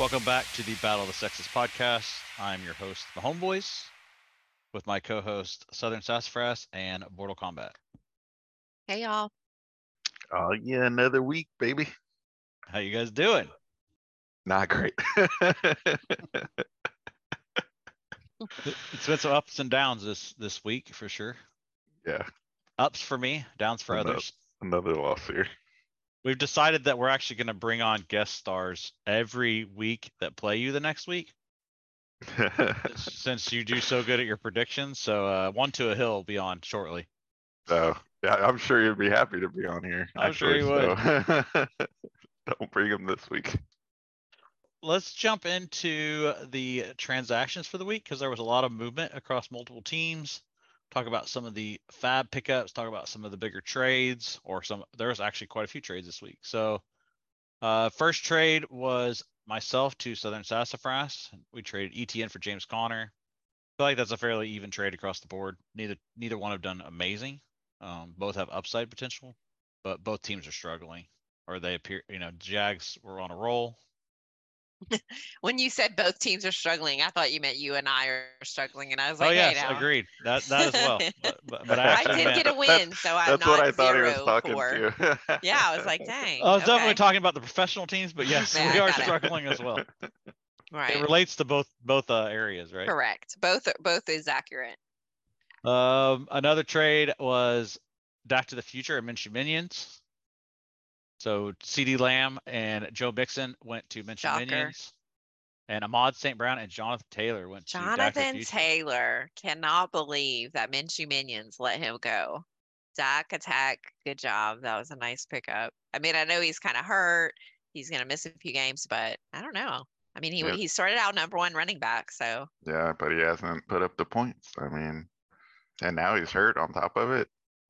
Welcome back to the Battle of the Sexes podcast. I'm your host, the Homeboys, with my co-host Southern Sassafras and Mortal Kombat. Hey y'all. Oh yeah, another week, baby. How you guys doing? Not great. It's been some ups and downs this this week for sure. yeah, Ups for me, downs for I know. others. another loss here. We've decided that we're actually going to bring on guest stars every week that play you the next week, since you do so good at your predictions. So uh, one to a hill will be on shortly. so yeah, I'm sure you'd be happy to be on here. I'm sure he would. so Don't bring him this week. let's jump into the transactions for the week because there was a lot of movement across multiple teams. Talk about some of the fab pickups, talk about some of the bigger trades, or some there was actually quite a few trades this week. So uh first trade was myself to Southern Sassafras. We traded ETN for James Conner. I feel like that's a fairly even trade across the board. Neither neither one have done amazing. Um, both have upside potential, but both teams are struggling. Or they appear, you know, Jags were on a roll. When you said both teams are struggling, I thought you meant you and I are struggling, and I was Oh like, yes, hey now. agreed. That that as well. But, but, but I, I did meant- get a win, so I'm That's not what I thought he was zero talking for. to. Yeah, I was like, dang. I was definitely talking about the professional teams, but yes, Yeah, we are got it. struggling as well. Right. It relates to both both uh, areas, right? Correct. Both both is accurate. Um, another trade was Back to the Future and Minshew Minions. So CeeDee Lamb and Joe Mixon went to Minshew Shocker. Minions, and Ahmad St. Brown and Jonathan Taylor went to to Jonathan Taylor cannot believe that Minshew Minions let him go. Dak attack, good job. That was a nice pickup. I mean, I know he's kind of hurt. He's gonna miss a few games, but I don't know. I mean, he Yeah. he started out number one running back, so yeah, but he hasn't put up the points. I mean, and now he's hurt on top of it.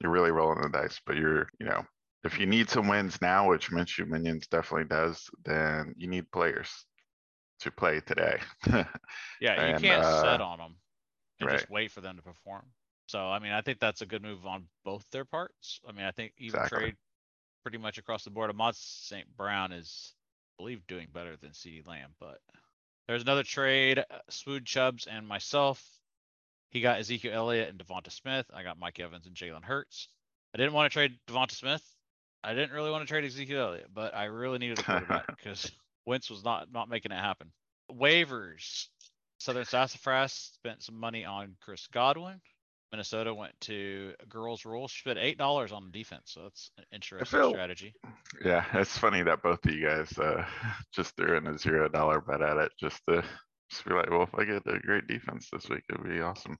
You're really rolling the dice, but you're, you know, if you need some wins now, which Minshew Minions definitely does, then you need players to play today. Yeah, you And, can't set uh, on them and just wait for them to perform. So, I mean, I think that's a good move on both their parts. I mean, I think even Exactly. trade pretty much across the board. Ahmad St. Brown is, I believe, doing better than CeeDee Lamb, but there's another trade. uh, Swood Chubbs and myself. He got Ezekiel Elliott and Devonta Smith. I got Mike Evans and Jalen Hurts. I didn't want to trade Devonta Smith. I didn't really want to trade Ezekiel Elliott, but I really needed a quarterback because Wentz was not not making it happen. Waivers. Southern Sassafras spent some money on Chris Godwin. Minnesota went to girls rule. She spent eight dollars on defense, so that's an interesting feel- strategy. Yeah, it's funny that both of you guys uh, just threw in a zero dollar bet at it just to just be like, well, if I get a great defense this week, it'd be awesome.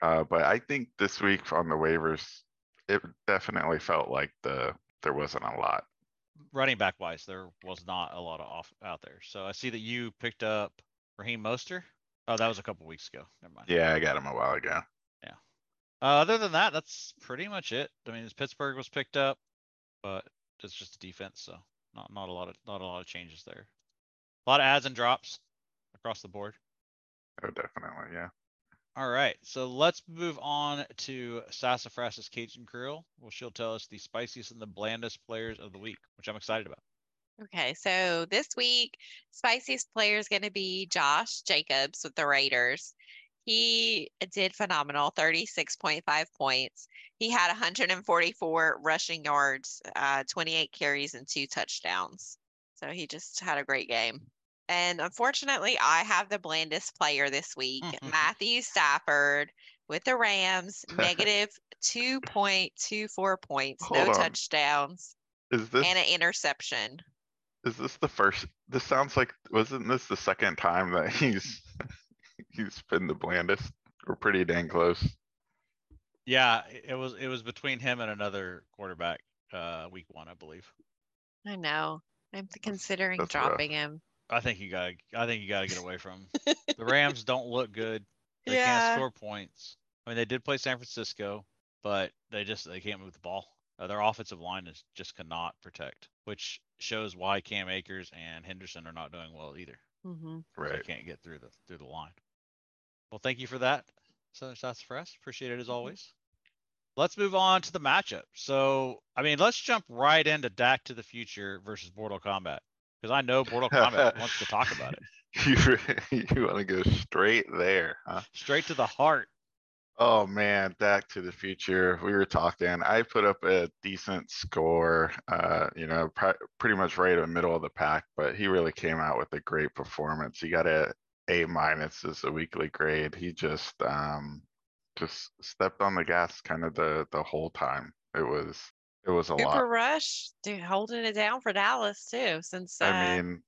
Uh, but I think this week on the waivers, it definitely felt like the there wasn't a lot. Running back wise, there was not a lot of off out there. So I see that you picked up Raheem Mostert. Oh, that was a couple weeks ago. Never mind. Yeah, I got him a while ago. Uh, other than that, that's pretty much it. I mean, Pittsburgh was picked up, but it's just a defense, so not not a lot of not a lot of changes there. A lot of adds and drops across the board. Oh, definitely, yeah. All right, so let's move on to Sassafras's Cajun Creole, where she'll tell us the spiciest and the blandest players of the week, which I'm excited about. Okay, so this week, spiciest player is going to be Josh Jacobs with the Raiders. He did phenomenal, 36.5 points. He had 144 rushing yards, uh, 28 carries, and two touchdowns. So he just had a great game. And unfortunately, I have the blandest player this week, Matthew Stafford with the Rams, negative 2.24 points, no on. touchdowns, Is this and an interception. is this the first? This sounds like wasn't this the second time that he's he's been the blandest? We're pretty dang close. Yeah, it was it was between him and another quarterback, uh, week one, I believe. I know. I'm considering that's rough. dropping him. I think you gotta I think you gotta get away from 'em. the Rams don't look good. They Yeah. can't score points. I mean, they did play San Francisco, but they just they can't move the ball. Uh, their offensive line is just cannot protect, which shows why Cam Akers and Henderson are not doing well either. hmm They Right. can't get through the through the line. Well, thank you for that, Southern Sassafras. Appreciate it as always. Let's move on to the matchup. So, I mean, let's jump right into Dak to the Future versus Mortal Kombat. Because I know Mortal Kombat wants to talk about it. You, you wanna go straight there, huh? Straight to the heart. Oh, man, Back to the Future, we were talking, I put up a decent score, uh, you know, pri- pretty much right in the middle of the pack, but he really came out with a great performance. He got a A minus as a weekly grade. He just, um, just stepped on the gas kind of the, the whole time. It was, it was a Cooper lot. Rush, dude, holding it down for Dallas too, since uh, I mean,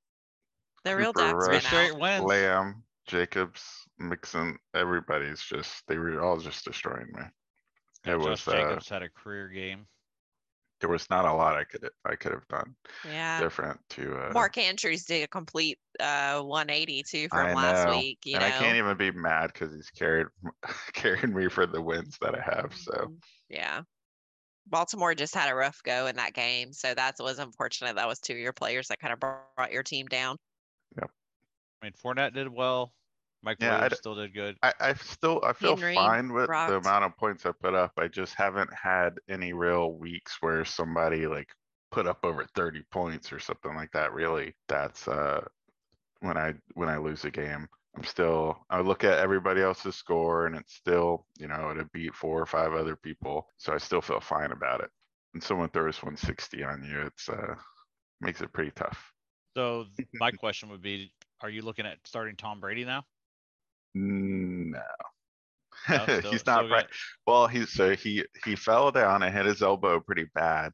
the real Cooper Doc's Three Rush, straight out. wins. Lamb, Jacobs, Mixon, everybody's just, they were all just destroying me. Yeah, It was, Josh uh, Jacobs had a career game. there was not a lot I could, I could have done Yeah. different to, uh. Mark Andrews did a complete uh 180 too from I last know, week, you And I can't even be mad because he's carried, carried me for the wins that I have, so. Mhm. Yeah. Baltimore just had a rough go in that game, so that was unfortunate. That was two of your players that kind of brought your team down. Yep. I mean, Fournette did well. Mike Yeah, I Williams d- still did good. I, I still, I feel Henry fine with the amount of points I put up. I just haven't had any real weeks where somebody like put up over thirty points or something like that, really. That's, uh, when I, when I lose a game. I'm still, I look at everybody else's score and it's still, you know, to beat four or five other people. So I still feel fine about it. And someone throws one sixty on you, it's, uh, makes it pretty tough. So my question would be, are you looking at starting Tom Brady now? No. No, still- He's not right. Well, he's so he he fell down and hit his elbow pretty bad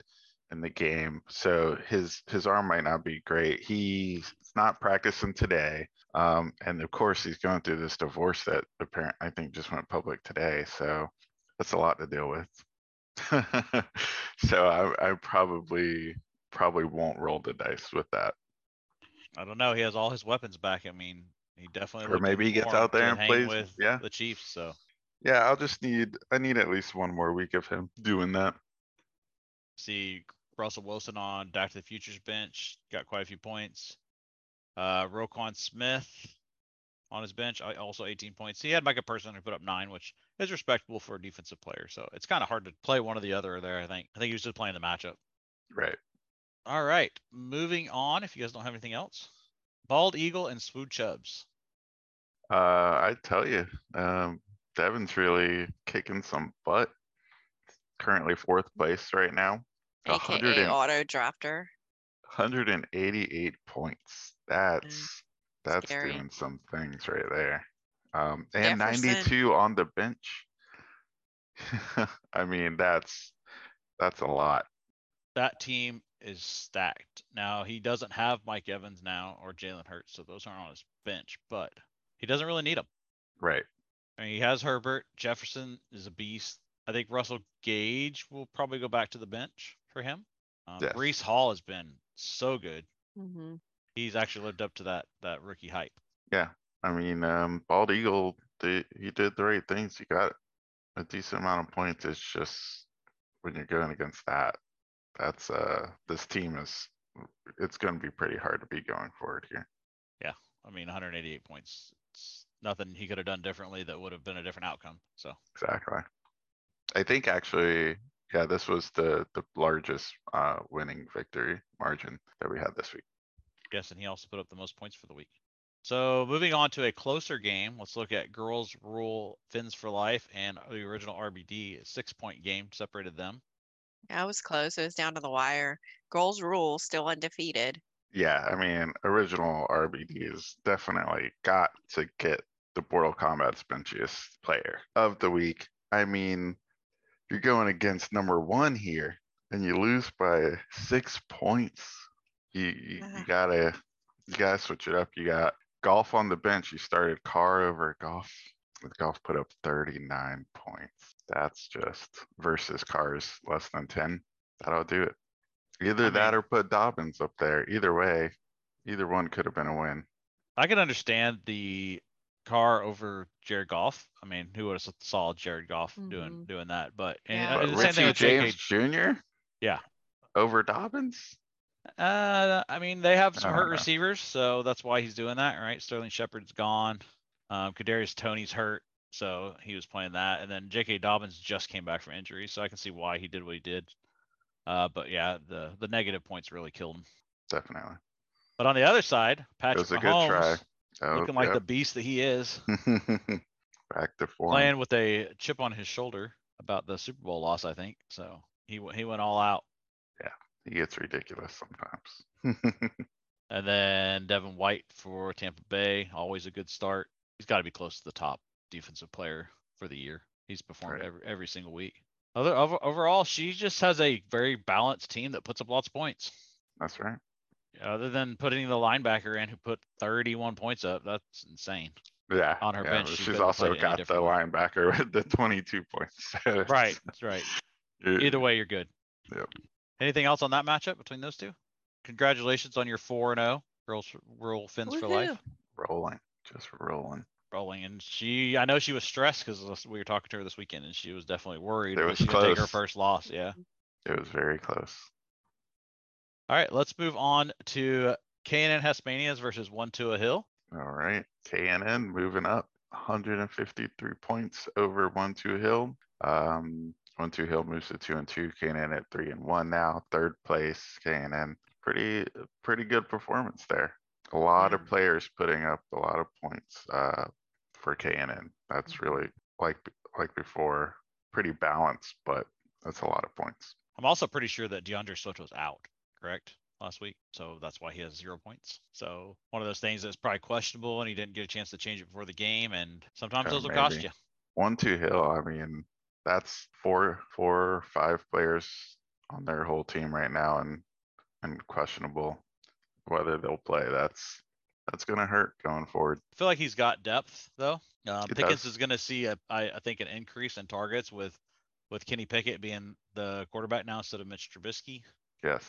in the game. So his his arm might not be great. He's not practicing today. Um, and of course he's going through this divorce that apparent I think just went public today. So that's a lot to deal with. so I I probably probably won't roll the dice with that. I don't know. He has all his weapons back. I mean, he definitely. Or maybe he gets out there and plays- with yeah. the Chiefs. So Yeah, I'll just need I need at least one more week of him doing that. see Russell Wilson on Back to the Futures bench got quite a few points. Uh, Roquan Smith on his bench, I- also 18 points. He had Micah Parsons who put up nine, which is respectable for a defensive player. So it's kind of hard to play one or the other there. I think. I think he was just playing the matchup. Right. All right, moving on. If you guys don't have anything else, Bald Eagle and Swood Chubbs. Uh, I tell you, um, Devin's really kicking some butt. Currently fourth place right now. A hundred AKA and- auto drafter. 188 points. That's, that's scary. doing some things right there. Um, and Jefferson. 92 on the bench. I mean, that's, that's a lot. That team is stacked. Now he doesn't have Mike Evans now or Jalen Hurts, so those aren't on his bench. But he doesn't really need them. Right. I mean, he has Herbert. Jefferson is a beast. I think Russell Gage will probably go back to the bench for him. Um, Yes. Breece Hall has been so good. hmm He's actually lived up to that that rookie hype. Yeah, I mean, um, Bald Eagle, he did the right things. He got a decent amount of points. It's just when you're going against that, that's, uh, this team is, it's gonna be pretty hard to be going forward here. Yeah, I mean, 188 points. It's nothing he could have done differently that would have been a different outcome. So Exactly. I think actually, yeah, this was the, the largest, uh, winning victory margin that we had this week. Guessing he also put up the most points for the week. So moving on to a closer game, let's look at girls rule fins for life and the original RBD. A Six point game separated them. That was close. It was down to the wire. Girls rule still undefeated. Yeah, I mean, original RBD is definitely got to get the Mortal Kombat's benchiest player of the week. I mean, you're going against number one here and you lose by six points. You, you, Ah. you gotta, you gotta switch it up. You got Goff on the bench. You started Carr over Goff. With Goff put up thirty-nine points. That's just versus Carr's less than ten. That'll do it. Either I that mean- or put Dobbins up there. Either way, either one could have been a win. I can understand the Carr over Jared Goff. I mean, who would have saw Jared Goff doing Mhm. doing that? But Yeah. But the same thing Richie with JK. James Jr. Yeah. Over Dobbins? Uh, I mean, they have some hurt know. receivers, so that's why he's doing that, right? Sterling Shepard's gone. Um, Kadarius Toney's hurt, so he was playing that, and then J.K. Dobbins just came back from injury, so I can see why he did what he did. Uh, but yeah, the the negative points really killed him. Definitely. But on the other side, Patrick was a good try. Mahomes, Oh, looking like the beast that he is, Back to form. playing with a chip on his shoulder about the Super Bowl loss, I think. So he he went all out. He gets ridiculous sometimes. And then Devin White for Tampa Bay, always a good start. He's got to be close to the top defensive player for the year. He's performed Right. every every single week. Other over, overall, she just has a very balanced team that puts up lots of points. That's right. Other than putting the linebacker in who put 31 points up, that's insane. Yeah. On her yeah, bench, she She's also played it any got the linebacker with the twenty-two points. Right, that's right. Either way, you're good. Yep. Anything else on that matchup between those two? Congratulations on your 4 and 0. Girls Rule Fins for life. Rolling, just rolling. rolling and she i know she was stressed because we were talking to her this weekend and she was definitely worried It was she would take her first loss yeah It was very close. all right let's move on to knn Hespanias versus one to a hill All right, KNN moving up, hundred and fifty-three points over one two hill. Um, one two hill moves to two and two, KNN at three and one now, third place, KNN. Pretty, pretty good performance there. A lot of players putting up a lot of points, uh, for KNN. That's really like, like before, pretty balanced, but that's a lot of points. i'm also pretty sure that deandre swift was out correct last week so that's why he has zero points so one of those things that's probably questionable and he didn't get a chance to change it before the game and sometimes those will cost you One two hill, I mean, that's four, four, five players on their whole team right now and, and questionable whether they'll play. That's, that's gonna hurt going forward. I feel like he's got depth though. Uh, Pickens does. is going to see a, I, I think an increase in targets with with Kenny Pickett being the quarterback now instead of Mitch Trubisky. Yes,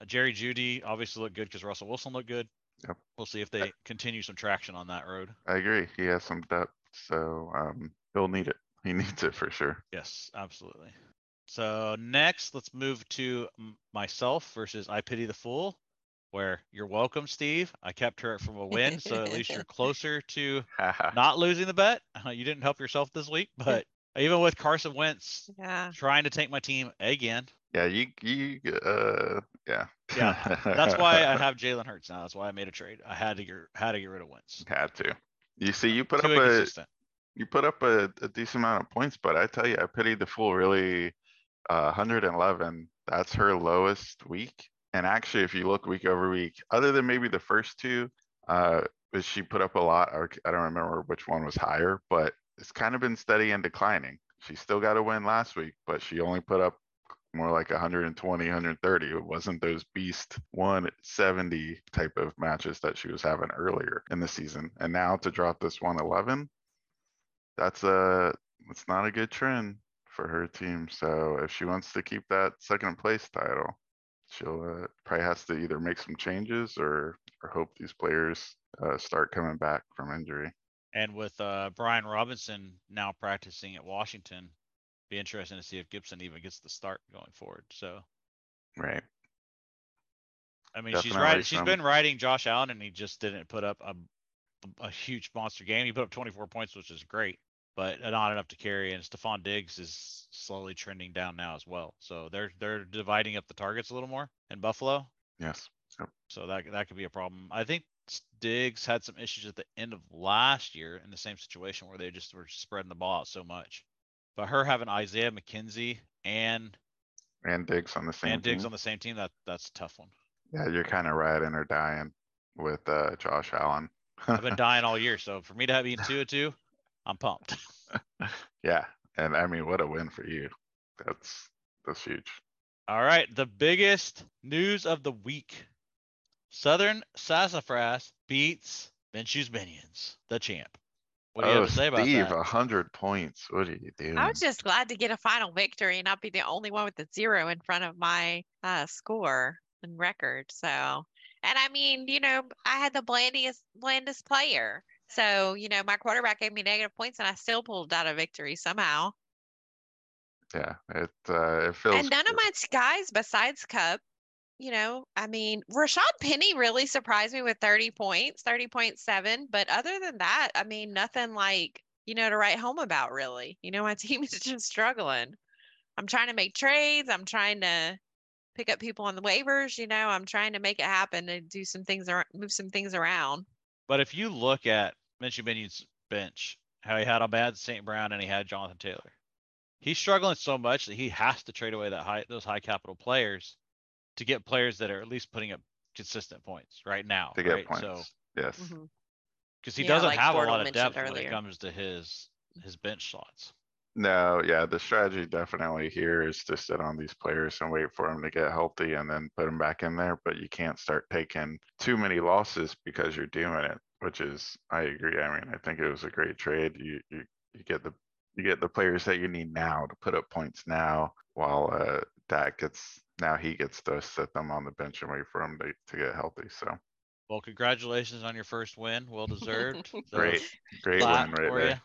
Uh, Jerry Jeudy obviously looked good because Russell Wilson looked good. Yep. We'll see if they continue some traction on that road. I agree. He has some depth, so, um, he'll need it. He needs it for sure. Yes, absolutely. So next, let's move to myself versus I Pity the Fool, where you're welcome, Steve. I kept her from a win, so at least you're closer to not losing the bet. You didn't help yourself this week, but even with Carson Wentz Yeah. trying to take my team again, Yeah, you, you, uh, yeah. Yeah, that's why I have Jalen Hurts now. That's why I made a trade. I had to get had to get rid of Wentz. Had to. You see, you put Too up a, inconsistent. You put up a, a decent amount of points, but I tell you, I pity the fool really. Uh, hundred and eleven, that's her lowest week. And actually, if you look week over week, other than maybe the first two, uh, she put up a lot, I don't remember which one was higher, but it's kind of been steady and declining. She still got a win last week, but she only put up more like 120, 130. It wasn't those beast 170 type of matches that she was having earlier in the season. And now to drop this 111, that's a, it's not a good trend for her team. So if she wants to keep that second place title, she'll uh, probably has to either make some changes or, or hope these players uh, start coming back from injury. And with uh, Brian Robinson now practicing at Washington, be interesting to see if Gibson even gets the start going forward. So Right. I mean, she's Definitely She's been riding Josh Allen, and he just didn't put up a a huge monster game. He put up 24 points, which is great, but not enough to carry. And Stefon Diggs is slowly trending down now as well. So they're they're dividing up the targets a little more in Buffalo. Yes. Yep. So that that could be a problem. I think Diggs had some issues at the end of last year in the same situation where they just were spreading the ball out so much. But her having Isaiah McKenzie and And Diggs on the same and Diggs team. on the same team, that that's a tough one. Yeah, you're kind of riding or dying with uh, Josh Allen. I've been dying all year, so for me to have eaten two or two, I'm pumped. Yeah, and I mean, what a win for you. That's that's huge. All right, the biggest news of the week: Southern Sassafras beats Minshew's Minions, the champ. What do you oh, have to say about Steve, that? a hundred points. What are you doing? I was just glad to get a final victory and not be the only one with the zero in front of my uh, score and record. So, and I mean, you know, I had the blandest, blandest player. So, you know, my quarterback gave me negative points and I still pulled out a victory somehow. yeah, it uh, it feels. And none of my guys besides Kupp, you know, I mean, Rashad Penny really surprised me with 30 points, 30.7. But other than that, I mean, nothing like, you know, to write home about really. You know, my team is just struggling. I'm trying to make trades. I'm trying to, pick up people on the waivers. You know, I'm trying to make it happen and do some things around, move some things around. But if you look at Minshew Minion's bench, how he had a bad St. Brown and he had Jonathan Taylor. He's struggling so much that he has to trade away that high those high capital players to get players that are at least putting up consistent points right now. To get right? points. So Yes. Mhm. because he Yeah, doesn't like have a lot of mentioned depth when it comes to his his bench slots. No, yeah, the strategy definitely here is to sit on these players and wait for them to get healthy and then put them back in there, but you can't start taking too many losses because you're doing it, which is, I agree. I mean, I think it was a great trade. You, you, you get the, you get the players that you need now to put up points now while, uh, Dak gets, now he gets to sit them on the bench and wait for him to, to get healthy. So Well, congratulations on your first win. Well deserved. Great, great clap win for right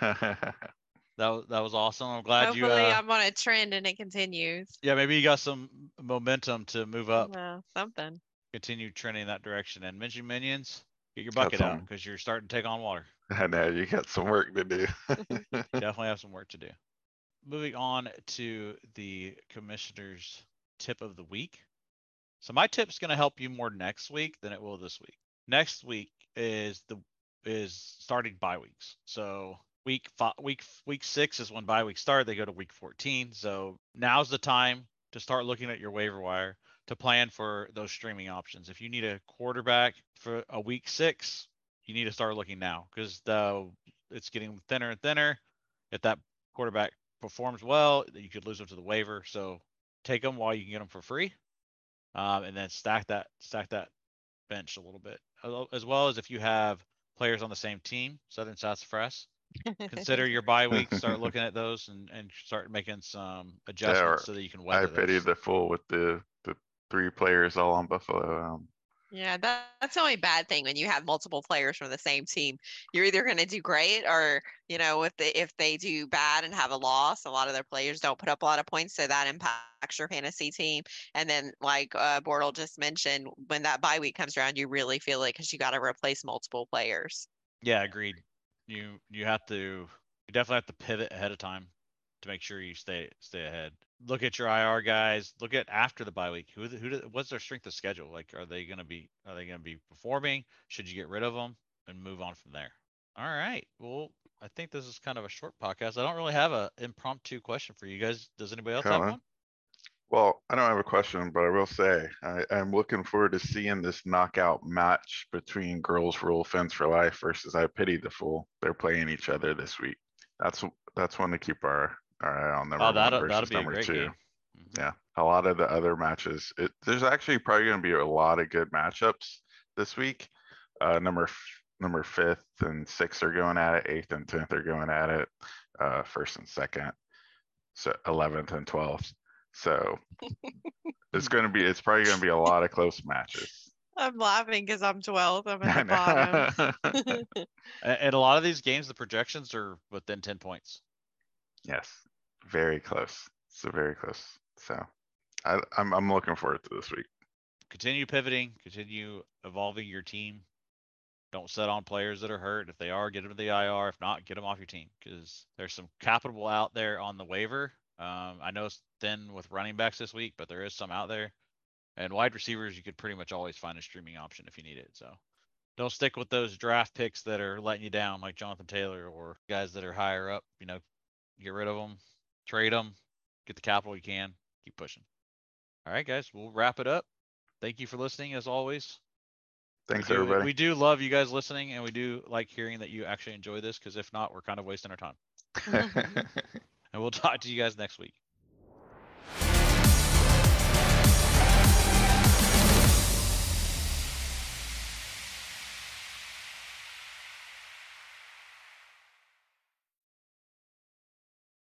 there. That was that was awesome. I'm glad you. Hopefully, Uh, I'm on a trend and it continues. yeah, maybe you got some momentum to move up, Yeah, something. continue trending that direction. And Minshew Minions, get your bucket out because you're starting to take on water. I know, you got some work to do. definitely have some work to do. Moving on to the commissioner's tip of the week. So my tip's going to help you more next week than it will this week. Next week is the is starting bye weeks. So week five, week week six is when bye weeks start. They go to week 14. So now's the time to start looking at your waiver wire to plan for those streaming options. If you need a quarterback for a week six, you need to start looking now because the it's getting thinner and thinner. If that quarterback performs well, you could lose them to the waiver. So take them while you can get them for free, um, and then stack that stack that bench a little bit, as well as if you have players on the same team, Southern Sassafras. Consider your bye week. Start looking at those and and start making some adjustments so that you can weather. I pity those. the fool with the, the three players all on Buffalo. Um, Yeah, that, that's the only bad thing when you have multiple players from the same team. You're either going to do great or, you know, if they if they do bad and have a loss, a lot of their players don't put up a lot of points, so that impacts your fantasy team. And then, like uh, Bortle just mentioned, when that bye week comes around, you really feel it because you got to replace multiple players. Yeah, agreed. You you have to you definitely have to pivot ahead of time to make sure you stay stay ahead. Look at your IR guys. Look at after the bye week. Who who what's their strength of schedule? Like, are they gonna be are they gonna be performing? Should you get rid of them and move on from there? All right. Well, I think this is kind of a short podcast. I don't really have a impromptu question for you guys. Does anybody else have one? Well, I don't have a question, but I will say, I, I'm looking forward to seeing this knockout match between Girls Rule Fins for Life versus I Pity the Fool. They're playing each other this week. That's, that's one to keep our, our eye on number Oh, one that'll that'll versus be a number great two. game. Mhm. Yeah, a lot of the other matches, it, there's actually probably gonna be a lot of good matchups this week. Uh, number, f- number fifth and sixth are going at it, eighth and tenth are going at it, uh, first and second. So eleventh and twelfth, so it's gonna be, it's probably gonna be a lot of close matches. I'm laughing because I'm 12th. I'm I at the bottom. And a lot of these games, the projections are within ten points. Yes, very close, so very close, so I, I'm, I'm looking forward to this week. continue pivoting, continue evolving your team. Don't set on players that are hurt. If they are, get them to the IR. If not, get them off your team because there's some capital out there on the waiver. Um, I know it's thin with running backs this week, but there is some out there. And wide receivers, you could pretty much always find a streaming option if you need it. So don't stick with those draft picks that are letting you down, like Jonathan Taylor or guys that are higher up. You know, get rid of them, trade them, get the capital you can, keep pushing. All right, guys, we'll wrap it up. Thank you for listening as always. Thanks, we do, everybody. We do love you guys listening and we do like hearing that you actually enjoy this because if not, we're kind of wasting our time. And we'll talk to you guys next week.